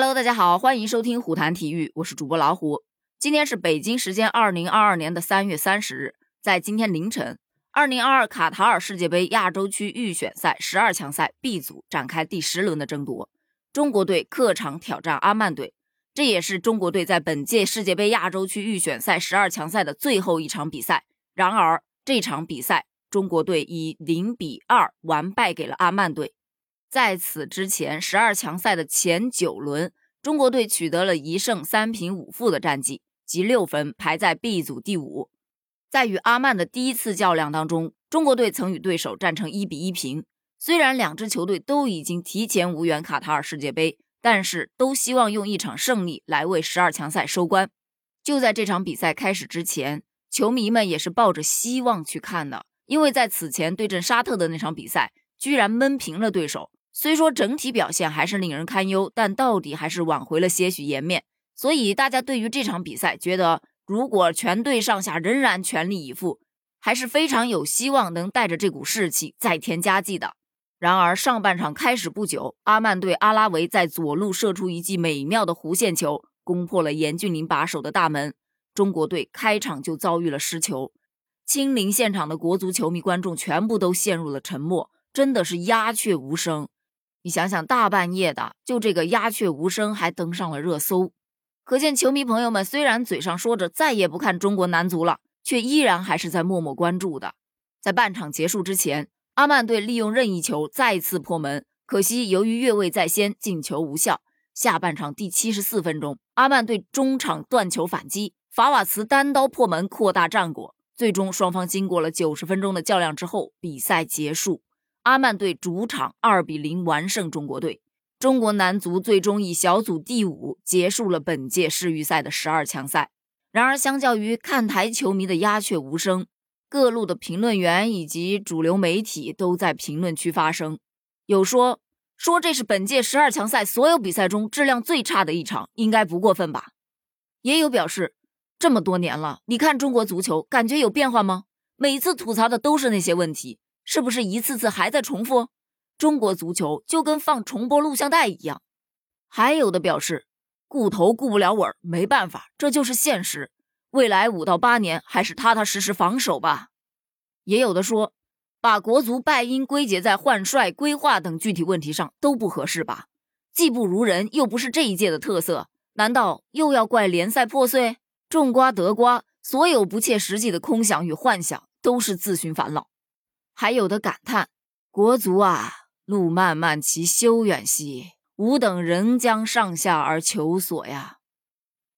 Hello，大家好，欢迎收听虎谈体育，我是主播老虎。今天是北京时间二零二二年的三月三十日，在今天凌晨，二零二二卡塔尔世界杯亚洲区预选赛十二强赛 B 组展开第十轮的争夺，中国队客场挑战阿曼队，这也是中国队在本届世界杯亚洲区预选赛十二强赛的最后一场比赛。然而，这场比赛中国队以零比二完败给了阿曼队。在此之前，十二强赛的前九轮，中国队取得了一胜三平五负的战绩，积六分，排在 B 组第五。在与阿曼的第一次较量当中，中国队曾与对手战成一比一平。虽然两支球队都已经提前无缘卡塔尔世界杯，但是都希望用一场胜利来为十二强赛收官。就在这场比赛开始之前，球迷们也是抱着希望去看的，因为在此前对阵沙特的那场比赛，居然闷平了对手。虽说整体表现还是令人堪忧，但到底还是挽回了些许颜面。所以大家对于这场比赛，觉得如果全队上下仍然全力以赴，还是非常有希望能带着这股士气再添佳绩的。然而上半场开始不久，阿曼队阿拉维在左路射出一记美妙的弧线球，攻破了严俊凌把守的大门。中国队开场就遭遇了失球，亲临现场的国足球迷观众全部都陷入了沉默，真的是鸦雀无声。你想想，大半夜的，就这个鸦雀无声还登上了热搜，可见球迷朋友们虽然嘴上说着再也不看中国男足了，却依然还是在默默关注的。在半场结束之前，阿曼队利用任意球再次破门，可惜由于越位在先，进球无效。下半场第七十四分钟，阿曼队中场断球反击，法瓦茨单刀破门扩大战果，最终双方经过了九十分钟的较量之后，比赛结束。阿曼队主场二比零完胜中国队，中国男足最终以小组第五结束了本届世预赛的十二强赛。然而，相较于看台球迷的鸦雀无声，各路的评论员以及主流媒体都在评论区发声，有说说这是本届十二强赛所有比赛中质量最差的一场，应该不过分吧？也有表示，这么多年了，你看中国足球感觉有变化吗？每次吐槽的都是那些问题。是不是一次次还在重复？中国足球就跟放重播录像带一样。还有的表示顾头顾不了尾，没办法，这就是现实。未来五到八年还是踏踏实实防守吧。也有的说，把国足败因归结在换帅、规划等具体问题上都不合适吧？技不如人又不是这一届的特色，难道又要怪联赛破碎？种瓜得瓜，所有不切实际的空想与幻想都是自寻烦恼。还有的感叹：“国足啊，路漫漫其修远兮，吾等仍将上下而求索呀。”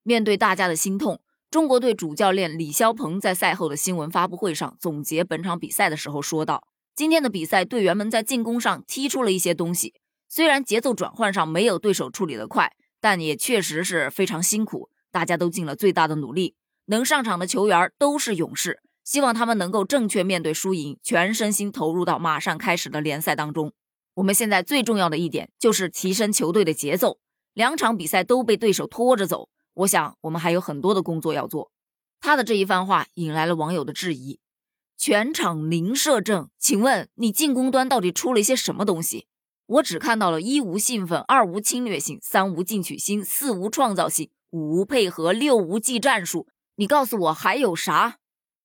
面对大家的心痛，中国队主教练李霄鹏在赛后的新闻发布会上总结本场比赛的时候说道：“今天的比赛，队员们在进攻上踢出了一些东西，虽然节奏转换上没有对手处理的快，但也确实是非常辛苦，大家都尽了最大的努力，能上场的球员都是勇士。”希望他们能够正确面对输赢，全身心投入到马上开始的联赛当中。我们现在最重要的一点就是提升球队的节奏。两场比赛都被对手拖着走，我想我们还有很多的工作要做。他的这一番话引来了网友的质疑：全场零射正，请问你进攻端到底出了一些什么东西？我只看到了一无兴奋，二无侵略性，三无进取心，四无创造性，五无配合，六无技战术。你告诉我还有啥？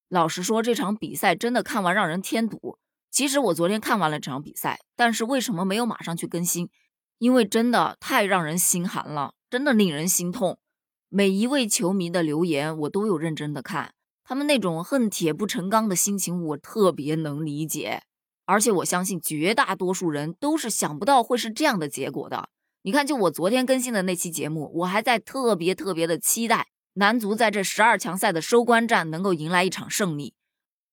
老实说，这场比赛真的看完让人添堵。其实我昨天看完了这场比赛，但是为什么没有马上去更新？因为真的太让人心寒了，真的令人心痛。每一位球迷的留言我都有认真的看，他们那种恨铁不成钢的心情我特别能理解。而且我相信绝大多数人都是想不到会是这样的结果的。你看，就我昨天更新的那期节目，我还在特别特别的期待。男足在这十二强赛的收官战能够迎来一场胜利，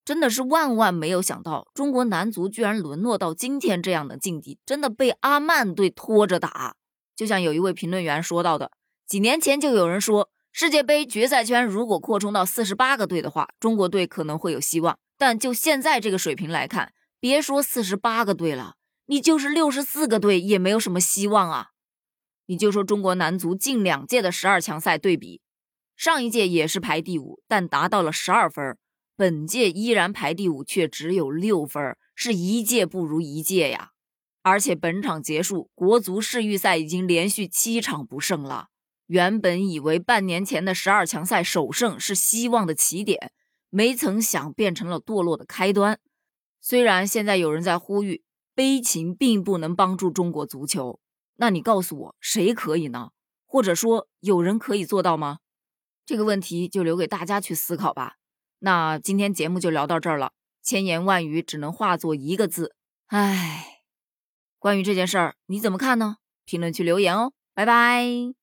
真的是万万没有想到，中国男足居然沦落到今天这样的境地，真的被阿曼队拖着打。就像有一位评论员说到的，几年前就有人说，世界杯决赛圈如果扩充到四十八个队的话，中国队可能会有希望。但就现在这个水平来看，别说四十八个队了，你就是六十四个队也没有什么希望啊。你就说中国男足近两届的十二强赛对比。上一届也是排第五，但达到了十二分。本届依然排第五，却只有六分，是一届不如一届呀。而且本场结束，国足世预赛已经连续七场不胜了。原本以为半年前的十二强赛首胜是希望的起点，没曾想变成了堕落的开端。虽然现在有人在呼吁，悲情并不能帮助中国足球，那你告诉我，谁可以呢？或者说，有人可以做到吗？这个问题就留给大家去思考吧。那今天节目就聊到这儿了，千言万语只能化作一个字：唉。关于这件事儿，你怎么看呢？评论区留言哦，拜拜。